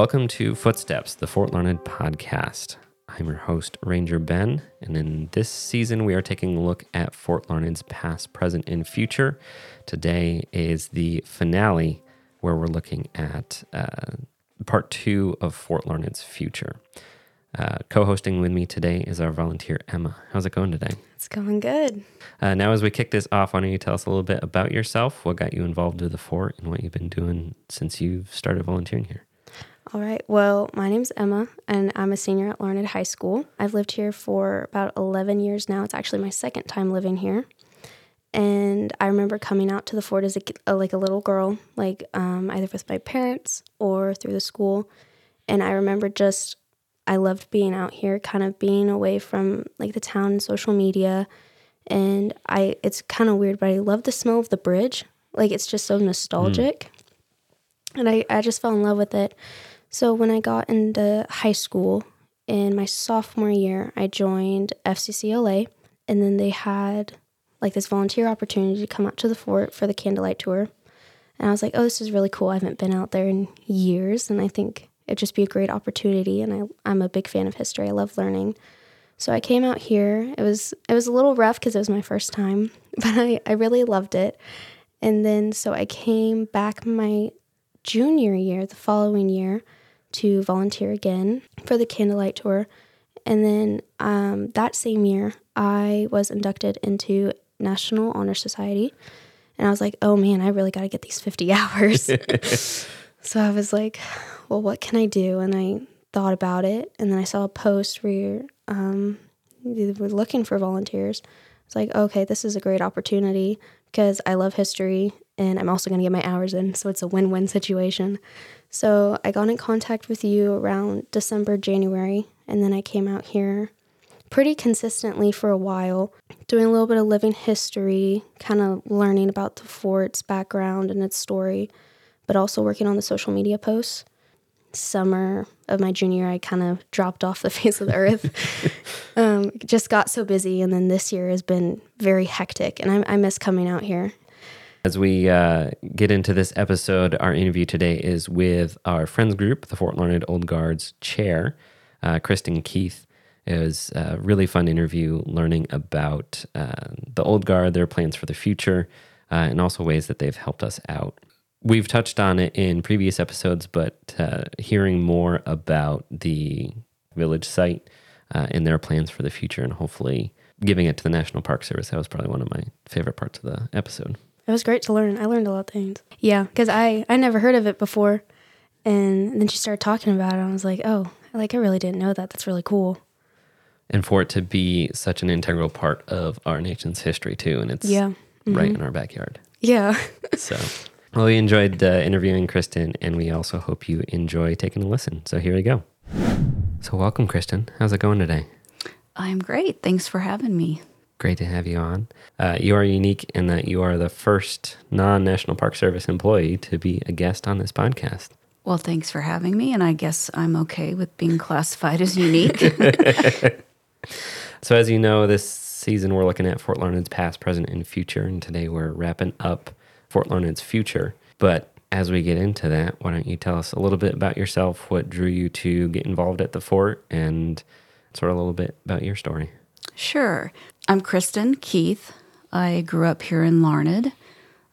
Welcome to Footsteps, the Fort Larned podcast. I'm your host, Ranger Ben, and in this season, we are taking a look at Fort Larned's past, present, and future. Today is the finale, where we're looking at uh, part two of Fort Larned's future. Uh, Co hosting with me today is our volunteer, Emma. How's it going today? It's going good. Uh, now, as we kick this off, why don't you tell us a little bit about yourself, what got you involved with the fort, and what you've been doing since you've started volunteering here? All right. Well, my name's Emma, and I'm a senior at Larned High School. I've lived here for about 11 years now. It's actually my second time living here. And I remember coming out to the fort as a, a like a little girl, like um, either with my parents or through the school. And I remember just I loved being out here, kind of being away from like the town social media. And I, it's kind of weird, but I love the smell of the bridge. Like it's just so nostalgic. Mm. And I, I just fell in love with it. So when I got into high school in my sophomore year, I joined FCCLA. And then they had like this volunteer opportunity to come out to the fort for the candlelight tour. And I was like, oh, this is really cool. I haven't been out there in years. And I think it'd just be a great opportunity. And I, I'm a big fan of history. I love learning. So I came out here. It was it was a little rough because it was my first time, but I, I really loved it. And then so I came back my junior year, the following year, to volunteer again for the candlelight tour. And then um, that same year, I was inducted into National Honor Society. And I was like, oh man, I really got to get these 50 hours. so I was like, well, what can I do? And I thought about it, and then I saw a post where um, they were looking for volunteers. It's like, okay, this is a great opportunity because I love history and I'm also going to get my hours in. So it's a win win situation. So I got in contact with you around December, January, and then I came out here pretty consistently for a while, doing a little bit of living history, kind of learning about the fort's background and its story, but also working on the social media posts summer of my junior I kind of dropped off the face of the earth. um, just got so busy. And then this year has been very hectic. And I, I miss coming out here. As we uh, get into this episode, our interview today is with our friends group, the Fort Larned Old Guard's chair, uh, Kristin Keith. It was a really fun interview learning about uh, the Old Guard, their plans for the future, uh, and also ways that they've helped us out we've touched on it in previous episodes, but uh, hearing more about the village site uh, and their plans for the future, and hopefully giving it to the National Park Service, that was probably one of my favorite parts of the episode. It was great to learn. I learned a lot of things. Yeah, because I I never heard of it before, and then she started talking about it. And I was like, oh, like I really didn't know that. That's really cool. And for it to be such an integral part of our nation's history too, and it's yeah. Mm-hmm. right in our backyard. Yeah. so well, we enjoyed uh, interviewing Kristin, and we also hope you enjoy taking a listen. So here we go. So, welcome, Kristin. How's it going today? I'm great. Thanks for having me. Great to have you on. Uh, you are unique in that you are the first non National Park Service employee to be a guest on this podcast. Well, thanks for having me, and I guess I'm okay with being classified as unique. so, as you know, this season we're looking at Fort Larned's past, present, and future, and today we're wrapping up Fort Larned's future. But as we get into that, why don't you tell us a little bit about yourself, what drew you to get involved at the fort, and sort of a little bit about your story? Sure. I'm Kristin Keith. I grew up here in Larned.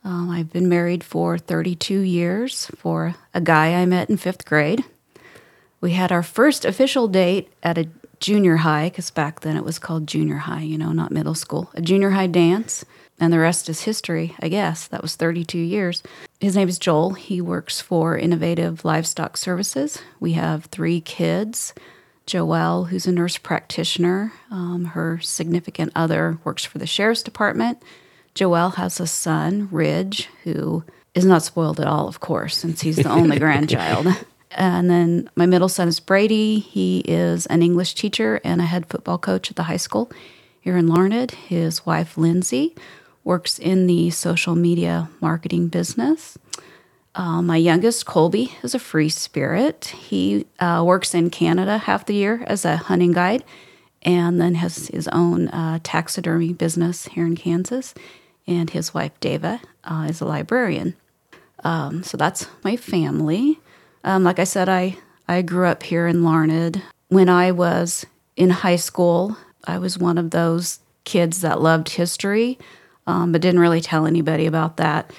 Um, I've been married for 32 years for a guy I met in fifth grade. We had our first official date at a junior high, because back then it was called junior high, you know, not middle school, a junior high dance and the rest is history, I guess. That was 32 years. His name is Joel. He works for Innovative Livestock Services. We have three kids. Joelle, who's a nurse practitioner, um, her significant other works for the sheriff's department. Joelle has a son, Ridge, who is not spoiled at all, of course, since he's the only grandchild. And then my middle son is Brady. He is an English teacher and a head football coach at the high school here in Larned. His wife, Lindsay, works in the social media marketing business. Uh, my youngest, Colby, is a free spirit. He uh, works in Canada half the year as a hunting guide and then has his own uh, taxidermy business here in Kansas. And his wife, Dava, uh, is a librarian. Um, so that's my family. Um, like I said, I, I grew up here in Larned. When I was in high school, I was one of those kids that loved history, um, but didn't really tell anybody about that.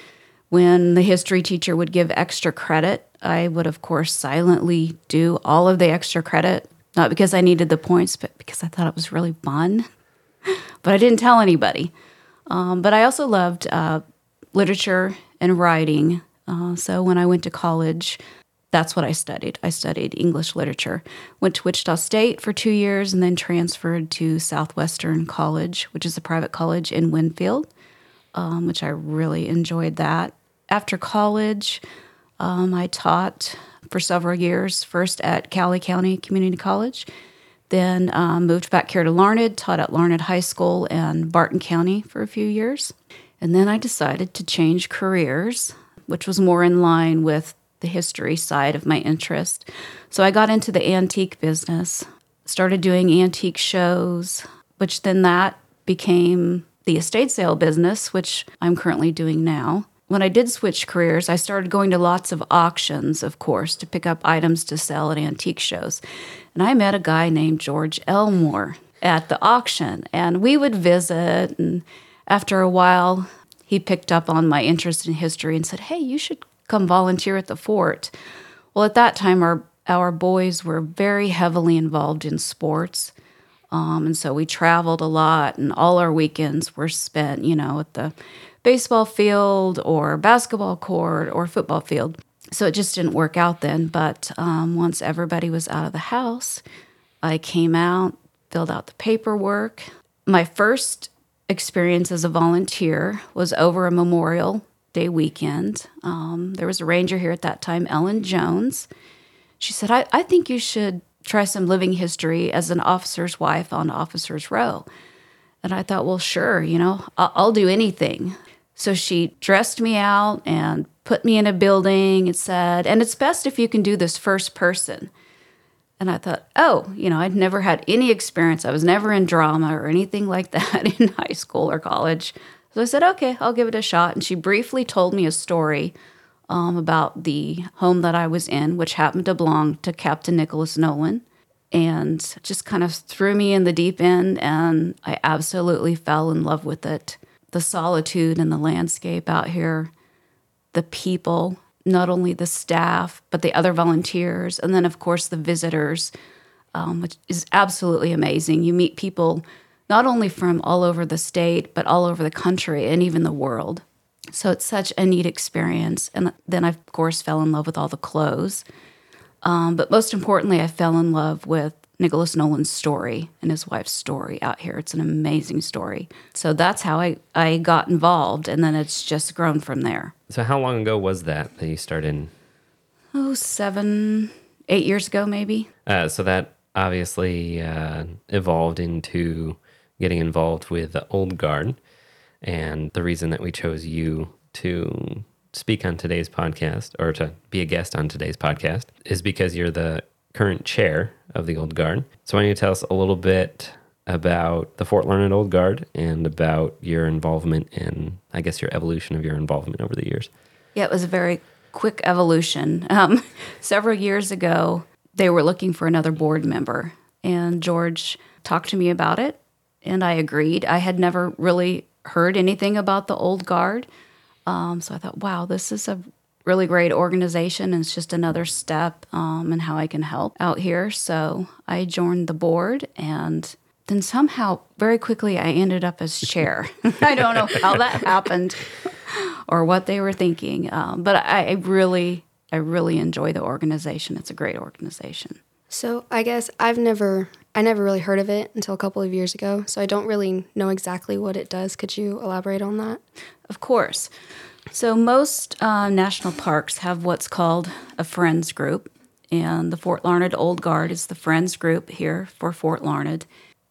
When the history teacher would give extra credit, I would, of course, silently do all of the extra credit, not because I needed the points, but because I thought it was really fun. but I didn't tell anybody. Um, but I also loved uh, literature and writing. Uh, so when I went to college, that's what I studied. I studied English literature. Went to Wichita State for two years and then transferred to Southwestern College, which is a private college in Winfield, um, which I really enjoyed that. After college, um, I taught for several years, first at Cowley County Community College, then um, moved back here to Larned, taught at Larned High School and Barton County for a few years. And then I decided to change careers, which was more in line with the history side of my interest. So I got into the antique business, started doing antique shows, which then that became the estate sale business, which I'm currently doing now. When I did switch careers, I started going to lots of auctions, of course, to pick up items to sell at antique shows. And I met a guy named George Elmore at the auction, and we would visit. And after a while, he picked up on my interest in history and said, Hey, you should come volunteer at the fort. Well, at that time, our, our boys were very heavily involved in sports. Um, and so we traveled a lot, and all our weekends were spent, you know, at the baseball field or basketball court or football field. So it just didn't work out then. But um, once everybody was out of the house, I came out, filled out the paperwork. My first experience as a volunteer was over a Memorial Day weekend. Um, there was a ranger here at that time, Ellen Jones. She said, I, I think you should try some living history as an officer's wife on Officer's Row. And I thought, well, sure, you know, I'll, I'll do anything. So she dressed me out and put me in a building and said, and it's best if you can do this first person. And I thought, oh, you know, I'd never had any experience. I was never in drama or anything like that in high school or college. So I said, okay, I'll give it a shot. And she briefly told me a story um, about the home that I was in, which happened to belong to Captain Nicholas Nolan, and just kind of threw me in the deep end. And I absolutely fell in love with it the solitude and the landscape out here, the people, not only the staff, but the other volunteers, and then, of course, the visitors, um, which is absolutely amazing. You meet people not only from all over the state, but all over the country and even the world. So it's such a neat experience. And then I, of course, fell in love with all the clothes. Um, but most importantly, I fell in love with Nicholas Nolan's story and his wife's story out here. It's an amazing story. So that's how I, I got involved, and then it's just grown from there. So, how long ago was that that you started? Oh, seven, eight years ago, maybe. Uh, so, that obviously uh, evolved into getting involved with the Old Guard. And the reason that we chose you to speak on today's podcast or to be a guest on today's podcast is because you're the current chair of the Old Guard. So, why don't you tell us a little bit about the Fort Larned Old Guard and about your involvement in, I guess, your evolution of your involvement over the years? Yeah, it was a very quick evolution. Um, several years ago, they were looking for another board member, and George talked to me about it, and I agreed. I had never really heard anything about the Old Guard. Um, so I thought, wow, this is a really great organization and it's just another step um, in how I can help out here. So I joined the board and then somehow very quickly I ended up as chair. I don't know how that happened or what they were thinking, um, but I, I really, I really enjoy the organization. It's a great organization. So I guess I've never, I never really heard of it until a couple of years ago. So I don't really know exactly what it does. Could you elaborate on that? Of course. So, most uh, national parks have what's called a Friends group, and the Fort Larned Old Guard is the Friends group here for Fort Larned.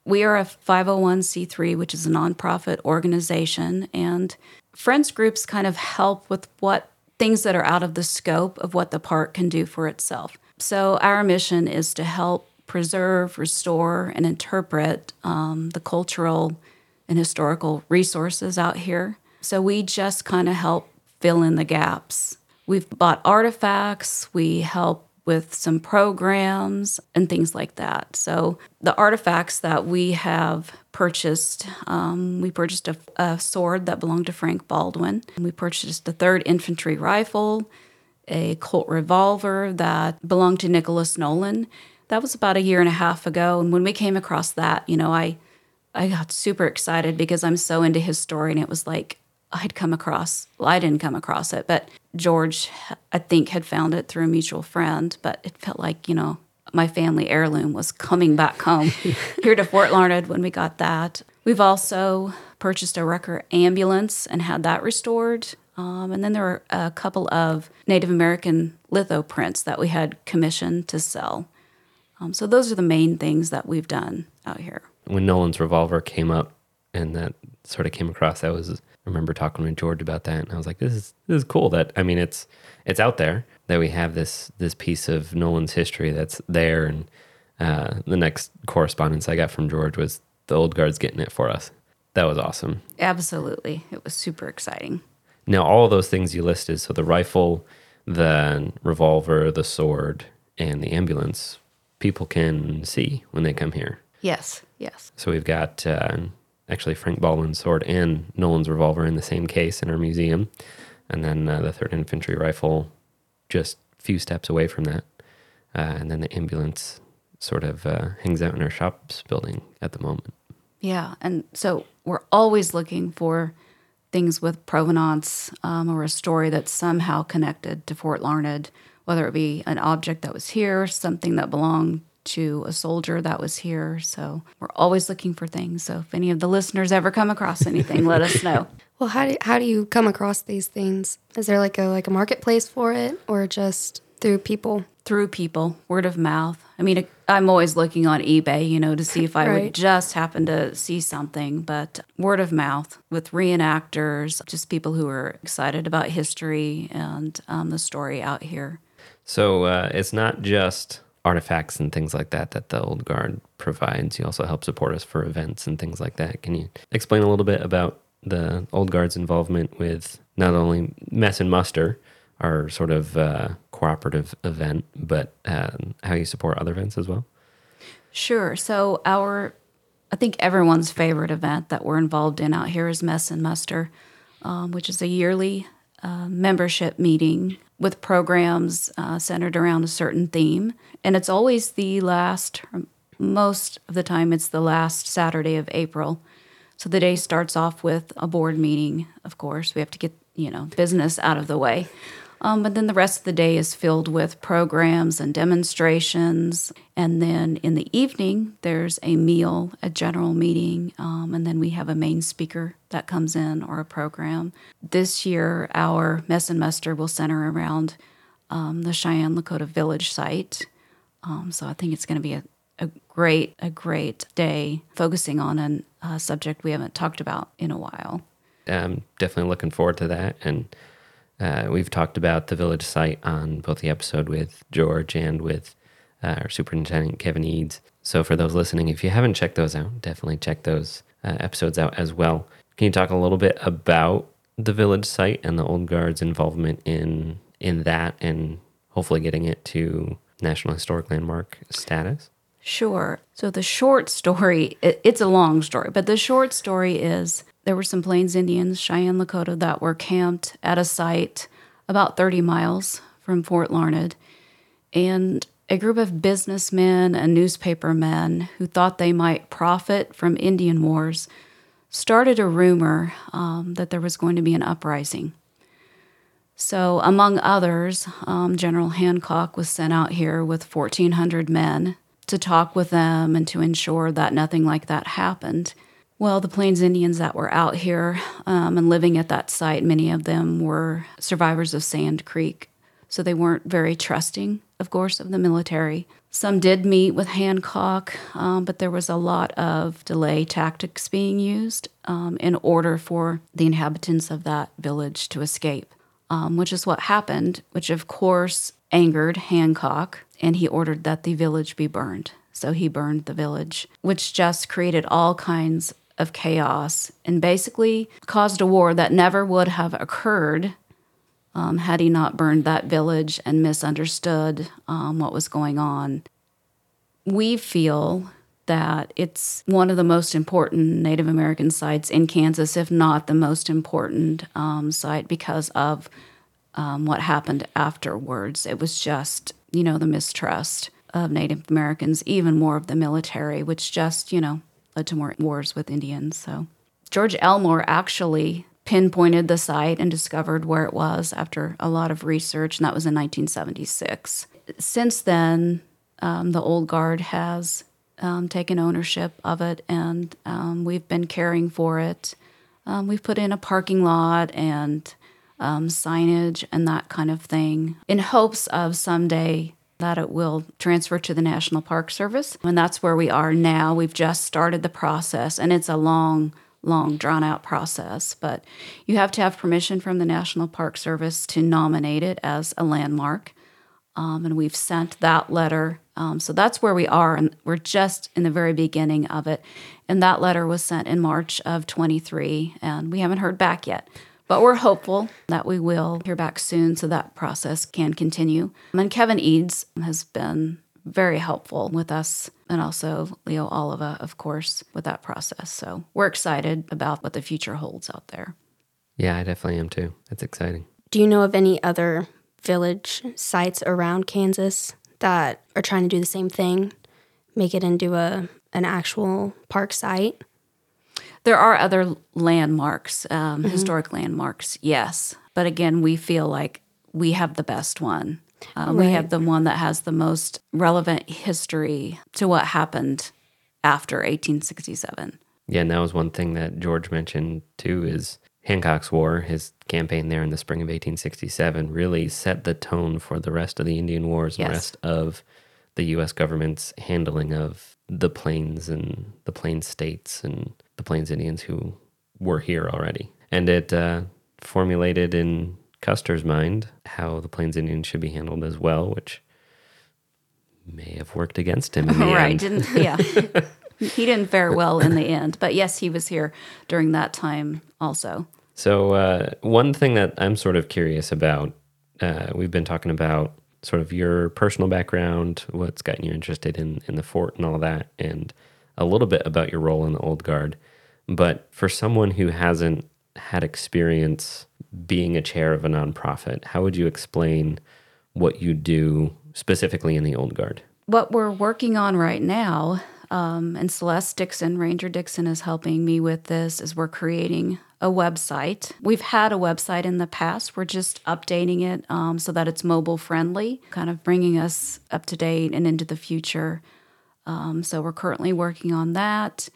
We are a 501c3, which is a nonprofit organization, and Friends groups kind of help with what things that are out of the scope of what the park can do for itself. So, our mission is to help preserve, restore, and interpret um, the cultural and historical resources out here. So we just kind of help fill in the gaps. We've bought artifacts, we help with some programs and things like that. So the artifacts that we have purchased, um, we purchased a, a sword that belonged to Frank Baldwin. We purchased a third infantry rifle, a Colt revolver that belonged to Nicholas Nolan. That was about a year and a half ago. And when we came across that, you know, I I got super excited because I'm so into his story and it was like I'd come across, well, I didn't come across it, but George, I think, had found it through a mutual friend. But it felt like, you know, my family heirloom was coming back home here to Fort Larned when we got that. We've also purchased a Rucker ambulance and had that restored. Um, and then there were a couple of Native American litho prints that we had commissioned to sell. Um, so those are the main things that we've done out here. When Nolan's revolver came up and that sort of came across, that was I remember talking with George about that, and I was like, "This is this is cool." That I mean, it's it's out there that we have this this piece of Nolan's history that's there, and uh, the next correspondence I got from George was the old guards getting it for us. That was awesome. Absolutely, it was super exciting. Now, all of those things you listed, so the rifle, the revolver, the sword, and the ambulance, people can see when they come here. Yes, yes. So we've got uh, actually Frank Baldwin's sword and Nolan's revolver in the same case in our museum, and then uh, the Third Infantry rifle just a few steps away from that, uh, and then the ambulance sort of uh, hangs out in our shops building at the moment. Yeah, and so we're always looking for things with provenance um, or a story that's somehow connected to Fort Larned, whether it be an object that was here, something that belonged to a soldier that was here. So we're always looking for things. So if any of the listeners ever come across anything, let us know. Well, how do how do you come across these things? Is there like a like a marketplace for it, or just through people? Through people, word of mouth. I mean, I'm always looking on eBay, you know, to see if I right. would just happen to see something, but word of mouth with reenactors, just people who are excited about history and um, the story out here. So uh, it's not just artifacts and things like that that the old guard provides. You also help support us for events and things like that. Can you explain a little bit about the old guard's involvement with not only mess and muster, our sort of uh, cooperative event, but uh, how you support other events as well? Sure. So our, I think everyone's favorite event that we're involved in out here is Mess and Muster, um, which is a yearly uh, membership meeting with programs uh, centered around a certain theme. And it's always the last, most of the time, it's the last Saturday of April. So the day starts off with a board meeting, of course. We have to get, you know, business out of the way. Um, but then the rest of the day is filled with programs and demonstrations. And then in the evening, there's a meal, a general meeting, um, and then we have a main speaker that comes in or a program. This year, our mess and muster will center around um, the Cheyenne Lakota Village site. Um, so I think it's going to be a, a great, a great day focusing on a uh, subject we haven't talked about in a while. I'm definitely looking forward to that. And uh, we've talked about the village site on both the episode with George and with uh, our superintendent, Kevin Eads. So, for those listening, if you haven't checked those out, definitely check those uh, episodes out as well. Can you talk a little bit about the village site and the old guard's involvement in in that, and hopefully getting it to National Historic Landmark status? Sure. So the short story, it, it's a long story, but the short story is there were some Plains Indians, Cheyenne Lakota, that were camped at a site about 30 miles from Fort Larned. And a group of businessmen and newspapermen who thought they might profit from Indian wars started a rumor um, that there was going to be an uprising. So, among others, um, General Hancock was sent out here with 1,400 men to talk with them and to ensure that nothing like that happened. Well, the Plains Indians that were out here um, and living at that site, many of them were survivors of Sand Creek. So they weren't very trusting, of course, of the military. Some did meet with Hancock, um, but there was a lot of delay tactics being used um, in order for the inhabitants of that village to escape, um, which is what happened, which of course angered Hancock, and he ordered that the village be burned. So he burned the village, which just created all kinds of chaos and basically caused a war that never would have occurred um, had he not burned that village and misunderstood um, what was going on. We feel that it's one of the most important Native American sites in Kansas, if not the most important um, site, because of um, what happened afterwards. It was just, you know, the mistrust of Native Americans, even more of the military, which just, you know, led to more wars with Indians. So George Elmore actually pinpointed the site and discovered where it was after a lot of research, and that was in 1976. Since then, um, the Old Guard has um, taken ownership of it, and um, we've been caring for it. Um, we've put in a parking lot and um, signage and that kind of thing in hopes of someday that it will transfer to the National Park Service. And that's where we are now. We've just started the process, and it's a long, long, drawn out process. But you have to have permission from the National Park Service to nominate it as a landmark. Um, and we've sent that letter. Um, so that's where we are, and we're just in the very beginning of it. And that letter was sent in March of 23, and we haven't heard back yet. But we're hopeful that we will hear back soon so that process can continue. And Kevin Eads has been very helpful with us and also Leo Oliva, of course, with that process. So we're excited about what the future holds out there. Yeah, I definitely am too. It's exciting. Do you know of any other village sites around Kansas that are trying to do the same thing, make it into a an actual park site? There are other landmarks, um, mm-hmm. historic landmarks, yes. But again, we feel like we have the best one. Uh, right. We have the one that has the most relevant history to what happened after 1867. Yeah, and that was one thing that George mentioned too is Hancock's War, his campaign there in the spring of 1867, really set the tone for the rest of the Indian Wars and yes. the rest of the U.S. government's handling of the plains and the plains states and the Plains Indians who were here already. And it uh, formulated in Custer's mind how the Plains Indians should be handled as well, which may have worked against him in the right, end. Didn't, yeah. he didn't fare well in the end. But yes, he was here during that time also. So, uh, one thing that I'm sort of curious about, uh, we've been talking about sort of your personal background, what's gotten you interested in, in the fort and all that, and a little bit about your role in the Old Guard. But for someone who hasn't had experience being a chair of a nonprofit, how would you explain what you do specifically in the Old Guard? What we're working on right now, um, and Celeste Dixon, Ranger Dixon, is helping me with this, is we're creating a website. We've had a website in the past. We're just updating it um, so that it's mobile friendly, kind of bringing us up to date and into the future. Um, so we're currently working on that.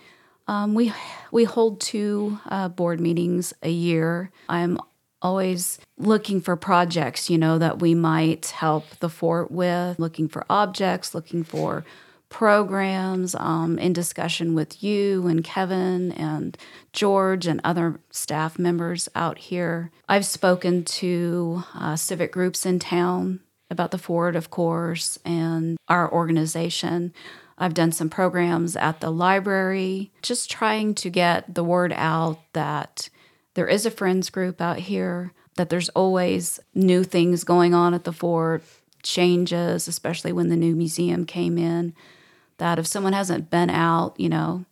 Um, we we hold two uh, board meetings a year. I'm always looking for projects, you know, that we might help the fort with. Looking for objects, looking for programs, um, in discussion with you and Kevin and George and other staff members out here. I've spoken to uh, civic groups in town about the fort, of course, and our organization. I've done some programs at the library, just trying to get the word out that there is a friends group out here, that there's always new things going on at the fort, changes, especially when the new museum came in. That if someone hasn't been out, you know,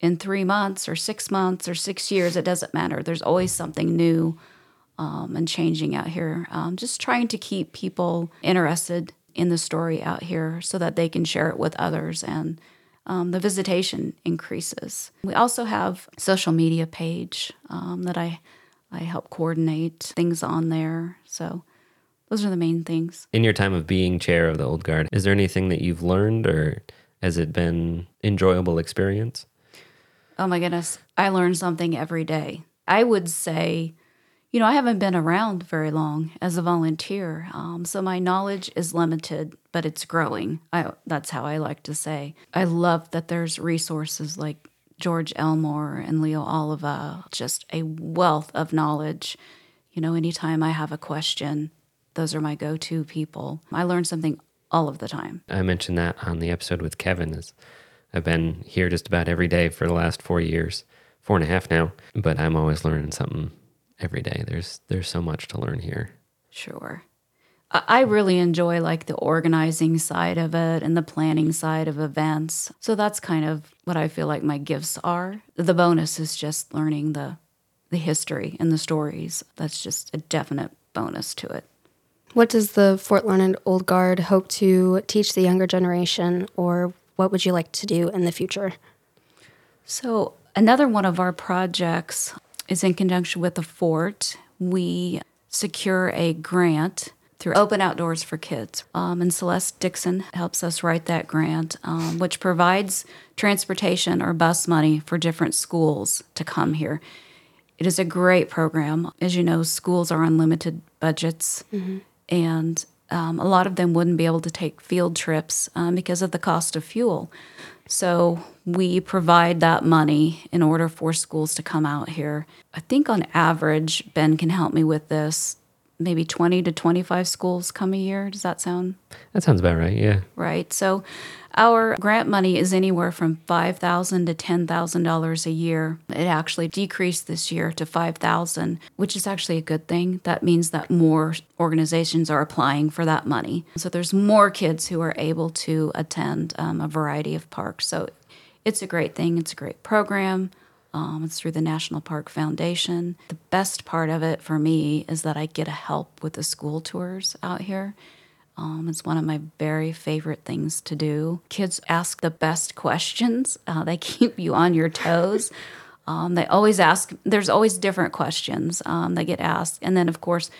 in three months or six months or six years, it doesn't matter. There's always something new um, and changing out here. Um, just trying to keep people interested in the story out here so that they can share it with others and um, the visitation increases. We also have social media page um, that I I help coordinate things on there. So those are the main things. In your time of being chair of the Old Guard, is there anything that you've learned or has it been enjoyable experience? Oh my goodness, I learn something every day. I would say you know, I haven't been around very long as a volunteer, um, so my knowledge is limited, but it's growing. I, that's how I like to say. I love that there's resources like George Elmore and Leo Oliva, just a wealth of knowledge. You know, anytime I have a question, those are my go to people. I learn something all of the time. I mentioned that on the episode with Kevin. Is I've been here just about every day for the last four years, four and a half now, but I'm always learning something every day. There's there's so much to learn here. Sure. I really enjoy like the organizing side of it and the planning side of events. So that's kind of what I feel like my gifts are. The bonus is just learning the the history and the stories. That's just a definite bonus to it. What does the Fort Larned Old Guard hope to teach the younger generation, or what would you like to do in the future? So, another one of our projects is in conjunction with the fort. We secure a grant through Open Outdoors for Kids. Um, and Celeste Dixon helps us write that grant, um, which provides transportation or bus money for different schools to come here. It is a great program. As you know, schools are on limited budgets, and um, a lot of them wouldn't be able to take field trips um, because of the cost of fuel. So we provide that money in order for schools to come out here. I think on average, Ben can help me with this. Maybe 20 to 25 schools come a year. Does that sound That sounds about right. Yeah. right? So our grant money is anywhere from five thousand to ten thousand dollars a year. It actually decreased this year to five thousand, which is actually a good thing. That means that more organizations are applying for that money. So there's more kids who are able to attend um, a variety of parks. So it's a great thing. It's a great program. Um, it's through the National Park Foundation. The best part of it for me is that I get to help with the school tours out here. Um, it's one of my very favorite things to do. Kids ask the best questions. Uh, they keep you on your toes. Um, they always ask. There's always different questions um, that get asked, and then of course,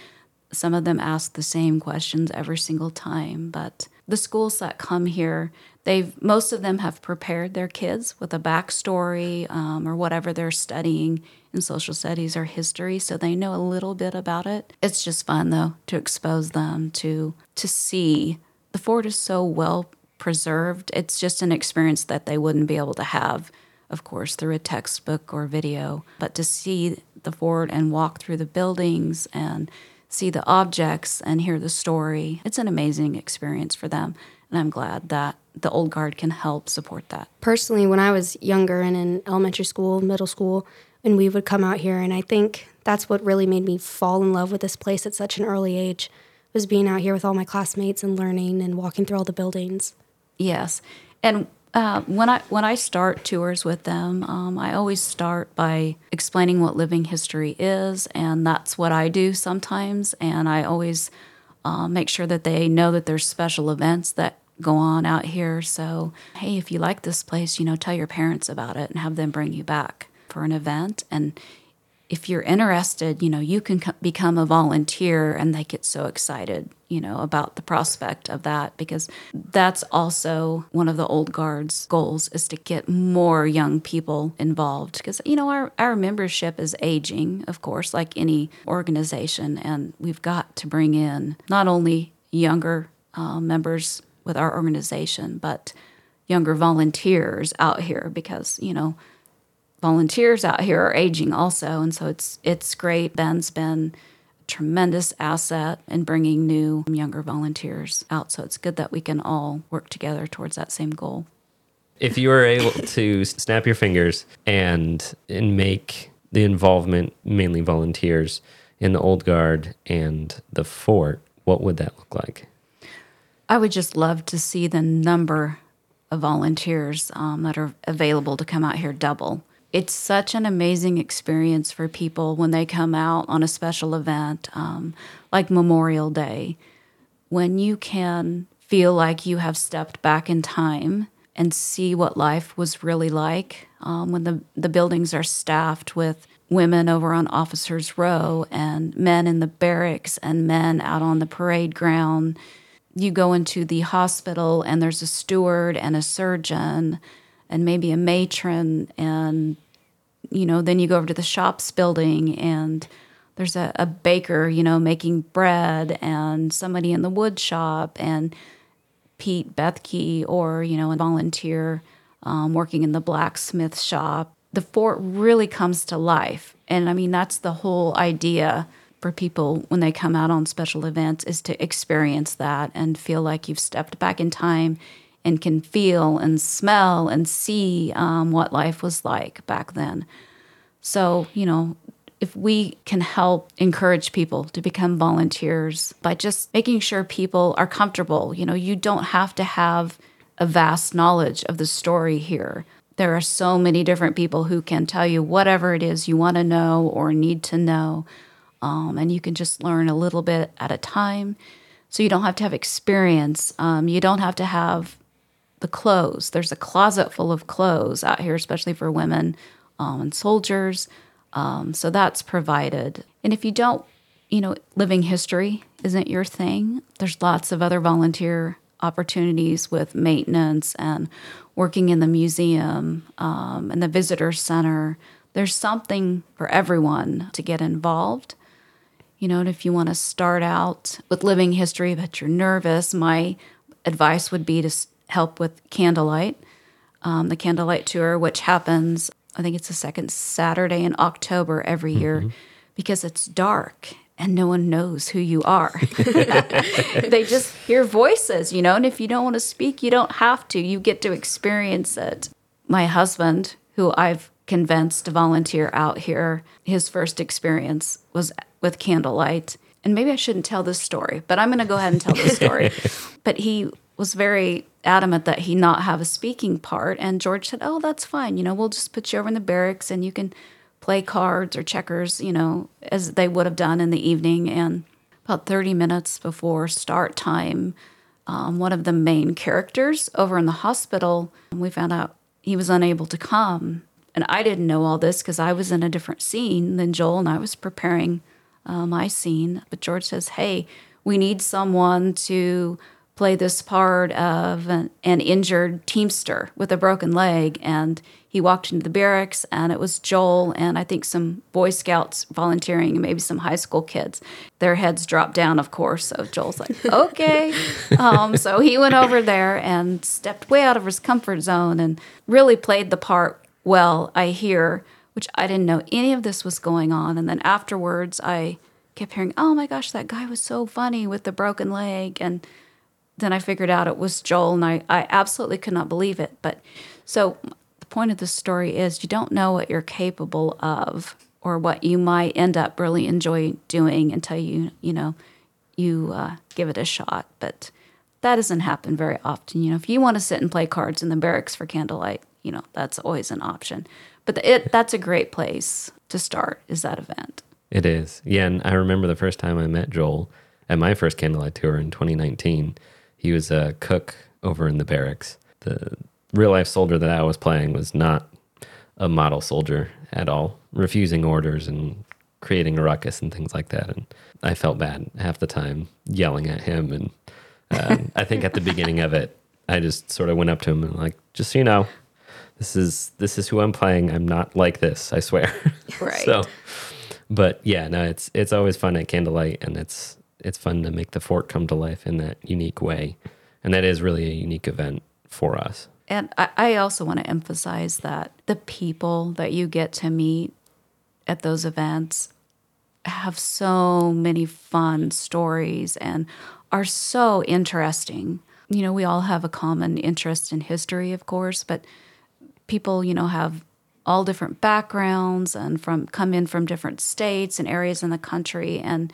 some of them ask the same questions every single time. But the schools that come here, they've most of them have prepared their kids with a backstory um, or whatever they're studying in social studies or history, so they know a little bit about it. It's just fun though to expose them to to see the fort is so well preserved. It's just an experience that they wouldn't be able to have, of course, through a textbook or video. But to see the fort and walk through the buildings and see the objects and hear the story, it's an amazing experience for them. And I'm glad that the Old Guard can help support that. Personally, when I was younger and in elementary school, middle school, and we would come out here, and I think that's what really made me fall in love with this place at such an early age was being out here with all my classmates and learning and walking through all the buildings. Yes, and uh, when I when I start tours with them, um, I always start by explaining what living history is, and that's what I do sometimes. And I always uh, make sure that they know that there's special events that go on out here. So, hey, if you like this place, you know, tell your parents about it and have them bring you back for an event. And if you're interested, you know, you can co- become a volunteer and they get so excited, you know, about the prospect of that because that's also one of the old guard's goals is to get more young people involved because you know our our membership is aging, of course, like any organization and we've got to bring in not only younger uh, members with our organization, but younger volunteers out here because, you know, volunteers out here are aging also and so it's it's great. Ben's been a tremendous asset in bringing new younger volunteers out so it's good that we can all work together towards that same goal. If you were able to snap your fingers and and make the involvement mainly volunteers in the old guard and the fort, what would that look like? i would just love to see the number of volunteers um, that are available to come out here double it's such an amazing experience for people when they come out on a special event um, like memorial day when you can feel like you have stepped back in time and see what life was really like um, when the, the buildings are staffed with women over on officers row and men in the barracks and men out on the parade ground. You go into the hospital and there's a steward and a surgeon and maybe a matron and you know then you go over to the shops building and there's a, a baker you know making bread and somebody in the wood shop and pete bethke or you know a volunteer um, working in the blacksmith shop. The fort really comes to life. And i mean that's the whole idea for people when they come out on special events is to experience that and feel like you've stepped back in time and can feel and smell and see um, what life was like back then. So, you know, if we can help encourage people to become volunteers by just making sure people are comfortable, you know, you don't have to have a vast knowledge of the story here. There are so many different people who can tell you whatever it is you want to know or need to know. Um, and you can just learn a little bit at a time. So you don't have to have experience. Um, you don't have to have the clothes. There's a closet full of clothes out here, especially for women um, and soldiers. Um, so that's provided. And if you don't, you know, living history isn't your thing, there's lots of other volunteer opportunities with maintenance and working in the museum um, and the visitor center. There's something for everyone to get involved. You know, and if you want to start out with living history, but you're nervous, my advice would be to help with Candlelight, um, the Candlelight Tour, which happens, I think it's the second Saturday in October every year mm-hmm. because it's dark and no one knows who you are. they just hear voices, you know, and if you don't want to speak, you don't have to. You get to experience it. My husband, who I've convinced to volunteer out here, his first experience was with candlelight. And maybe I shouldn't tell this story, but I'm going to go ahead and tell this story. but he was very adamant that he not have a speaking part. And George said, Oh, that's fine. You know, we'll just put you over in the barracks and you can play cards or checkers, you know, as they would have done in the evening. And about 30 minutes before start time, um, one of the main characters over in the hospital, we found out he was unable to come. And I didn't know all this because I was in a different scene than Joel and I was preparing uh, my scene. But George says, Hey, we need someone to play this part of an, an, injured teamster with a broken leg. And he walked into the barracks, and it was Joel and I think some Boy Scouts volunteering, and maybe some high school kids. Their heads dropped down, of course. So Joel's like, okay. um, so he went over there and stepped way out of his comfort zone and really played the part well, I hear, which I didn't know any of this was going on. And then afterwards, I kept hearing, oh my gosh, that guy was so funny with the broken leg. And then I figured out it was Joel, and I, I absolutely could not believe it. But so the point of this story is you don't know what you're capable of or what you might end up really enjoy doing until you, you know, you uh, give it a shot. But that doesn't happen very often. You know, if you want to sit and play cards in the barracks for candlelight, you know, that's always an option. But it that's a great place to start is that event. It is. Yeah, and I remember the first time I met Joel at my first candlelight tour in 2019 he was a cook over in the barracks. The real life soldier that I was playing was not a model soldier at all, refusing orders and creating a ruckus and things like that. And I felt bad half the time yelling at him. And um, I think at the beginning of it, I just sort of went up to him and like, just so you know, this is this is who I'm playing. I'm not like this. I swear. Right. so, but yeah, no, it's it's always fun at candlelight, and it's it's fun to make the fort come to life in that unique way. And that is really a unique event for us. And I, I also want to emphasize that the people that you get to meet at those events have so many fun stories and are so interesting. You know, we all have a common interest in history, of course, but people, you know, have all different backgrounds and from come in from different states and areas in the country and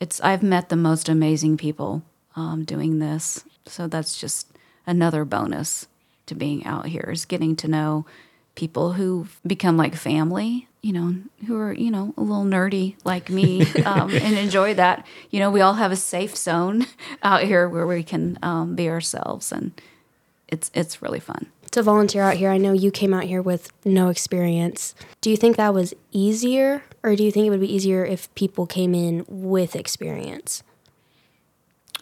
it's I've met the most amazing people um, doing this, so that's just another bonus to being out here is getting to know people who become like family you know who are you know a little nerdy like me um, and enjoy that. You know we all have a safe zone out here where we can um, be ourselves and it's it's really fun to volunteer out here i know you came out here with no experience do you think that was easier or do you think it would be easier if people came in with experience?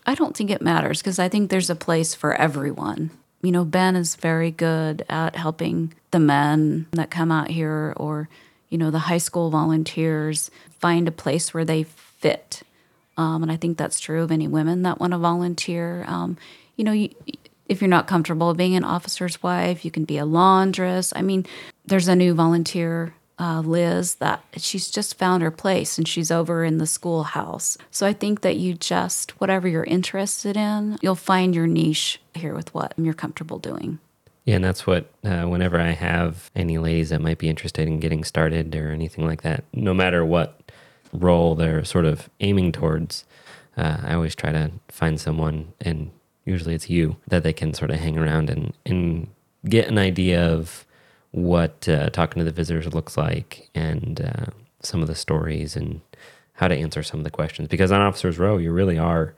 I don't think it matters because I think there's a place for everyone. You know, Ben is very good at helping the men that come out here or, you know, the high school volunteers find a place where they fit. Um, and I think that's true of any women that want to volunteer. Um, you know, you, if you're not comfortable being an officer's wife, you can be a laundress. I mean, there's a new volunteer uh, Liz that she's just found her place and she's over in the schoolhouse. So I think that you just, whatever you're interested in, you'll find your niche here with what you're comfortable doing. Yeah, and that's what, uh, whenever I have any ladies that might be interested in getting started or anything like that, no matter what role they're sort of aiming towards, uh, I always try to find someone, and usually it's you, that they can sort of hang around and, and get an idea of what uh, talking to the visitors looks like and uh, some of the stories and how to answer some of the questions. Because on Officers Row, you really are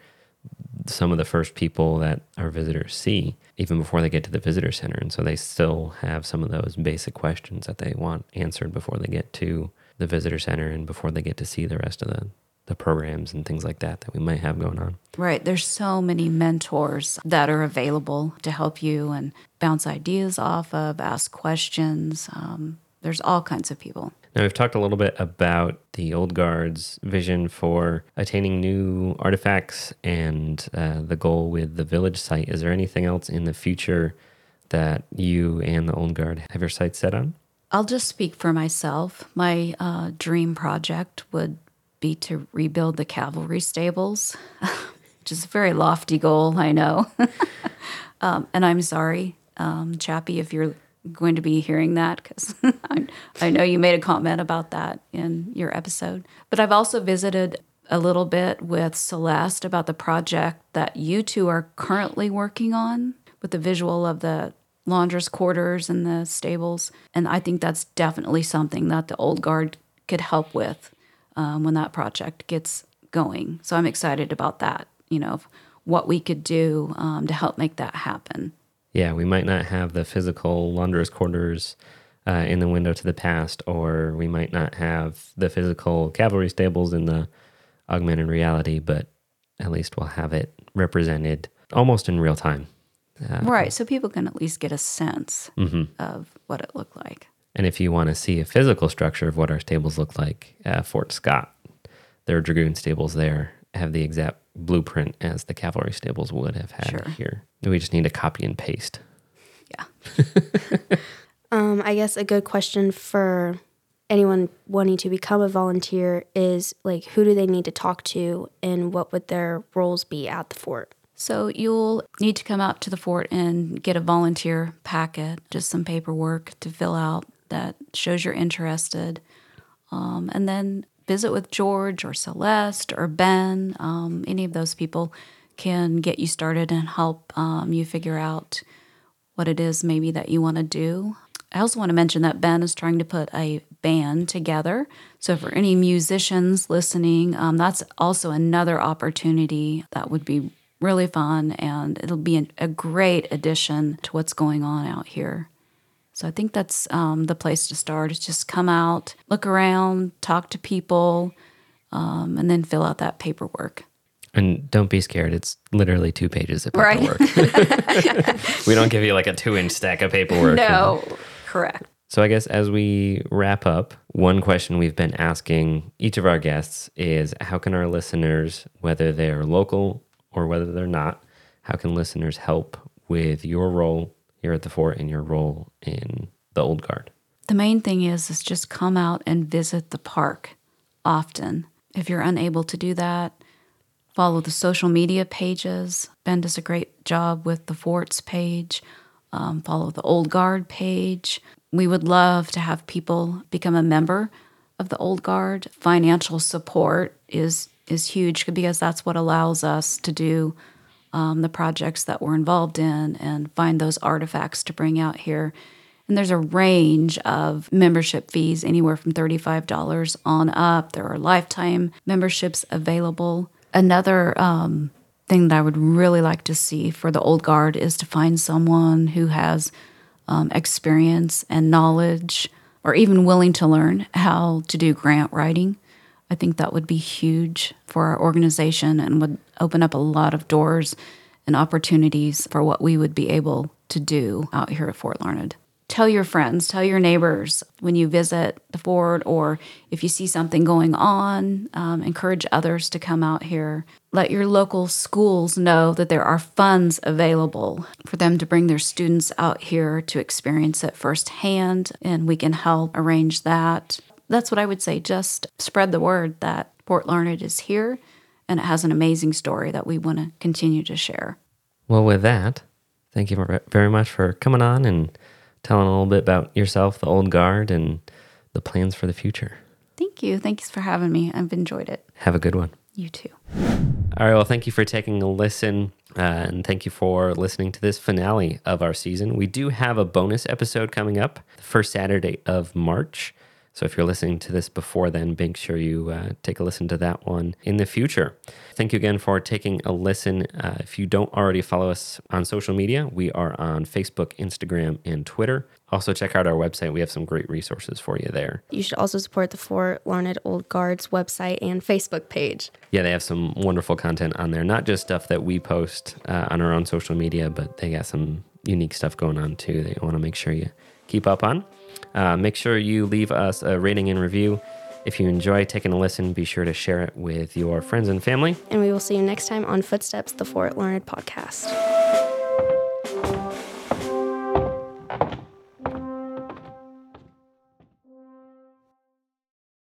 some of the first people that our visitors see, even before they get to the visitor center. And so they still have some of those basic questions that they want answered before they get to the visitor center and before they get to see the rest of the, the programs and things like that that we might have going on. Right. There's so many mentors that are available to help you and bounce ideas off of, ask questions. Um, there's all kinds of people. Now, we've talked a little bit about the Old Guard's vision for attaining new artifacts and uh, the goal with the village site. Is there anything else in the future that you and the Old Guard have your sights set on? I'll just speak for myself. My uh, dream project would be to rebuild the cavalry stables, which is a very lofty goal, I know. um, and I'm sorry, um, Chappie, if you're going to be hearing that because I, I know you made a comment about that in your episode. But I've also visited a little bit with Celeste about the project that you two are currently working on with the visual of the laundress quarters and the stables. And I think that's definitely something that the old guard could help with um, when that project gets going. So I'm excited about that, you know, what we could do um, to help make that happen yeah, we might not have the physical laundress quarters uh, in the window to the past, or we might not have the physical cavalry stables in the augmented reality, but at least we'll have it represented almost in real time. Uh, right. So people can at least get a sense mm-hmm. of what it looked like. And if you want to see a physical structure of what our stables look like, uh, Fort Scott, there are dragoon stables there have the exact blueprint as the cavalry stables would have had sure. here. We just need to copy and paste. Yeah. um, I guess a good question for anyone wanting to become a volunteer is like who do they need to talk to and what would their roles be at the fort? So you'll need to come out to the fort and get a volunteer packet, just some paperwork to fill out that shows you're interested. Um, and then visit with George or Celeste or Ben. Um, any of those people can get you started and help um, you figure out what it is maybe that you want to do. I also want to mention that Ben is trying to put a band together. So, for any musicians listening, um, that's also another opportunity that would be really fun and it'll be a great addition to what's going on out here. So I think that's um, the place to start is just come out, look around, talk to people, um, and then fill out that paperwork. And don't be scared. It's literally two pages of paperwork. Right. we don't give you like a two inch stack of paperwork. No, and... correct. So I guess as we wrap up, one question we've been asking each of our guests is how can our listeners, whether they're local or whether they're not, how can listeners help with your role here at the fort and your role in the old guard? The main thing is is just come out and visit the park often. If you're unable to do that, follow the social media pages. Ben does a great job with the forts page. Um, follow the old guard page. We would love to have people become a member of the old guard. Financial support is is huge because that's what allows us to do um, the projects that we're involved in and find those artifacts to bring out here. And there's a range of membership fees, anywhere from $35 on up. There are lifetime memberships available. Another um, thing that I would really like to see for the old guard is to find someone who has um, experience and knowledge, or even willing to learn how to do grant writing. I think that would be huge for our organization and would open up a lot of doors and opportunities for what we would be able to do out here at Fort Larned. Tell your friends, tell your neighbors when you visit the fort, or if you see something going on, um, encourage others to come out here. Let your local schools know that there are funds available for them to bring their students out here to experience it firsthand, and we can help arrange that that's what I would say. Just spread the word that Fort Larned is here and it has an amazing story that we want to continue to share. Well, with that, Thank you very much for coming on and telling a little bit about yourself, the old guard, and the plans for the future. Thank you. Thanks for having me. I've enjoyed it. Have a good one. You too. All right. Well, thank you for taking a listen. Uh, and thank you for listening to this finale of our season. We do have a bonus episode coming up the first Saturday of March. So if you're listening to this before then, make sure you uh, take a listen to that one in the future. Thank you again for taking a listen. Uh, if you don't already follow us on social media, we are on Facebook, Instagram, and Twitter. Also, check out our website. We have some great resources for you there. You should also support the Fort Larned Old Guards website and Facebook page. Yeah, they have some wonderful content on there. Not just stuff that we post uh, on our own social media, but they got some unique stuff going on too that you want to make sure you keep up on. Uh, make sure you leave us a rating and review. If you enjoy taking a listen, be sure to share it with your friends and family. And we will see you next time on Footsteps, the Fort Larned podcast.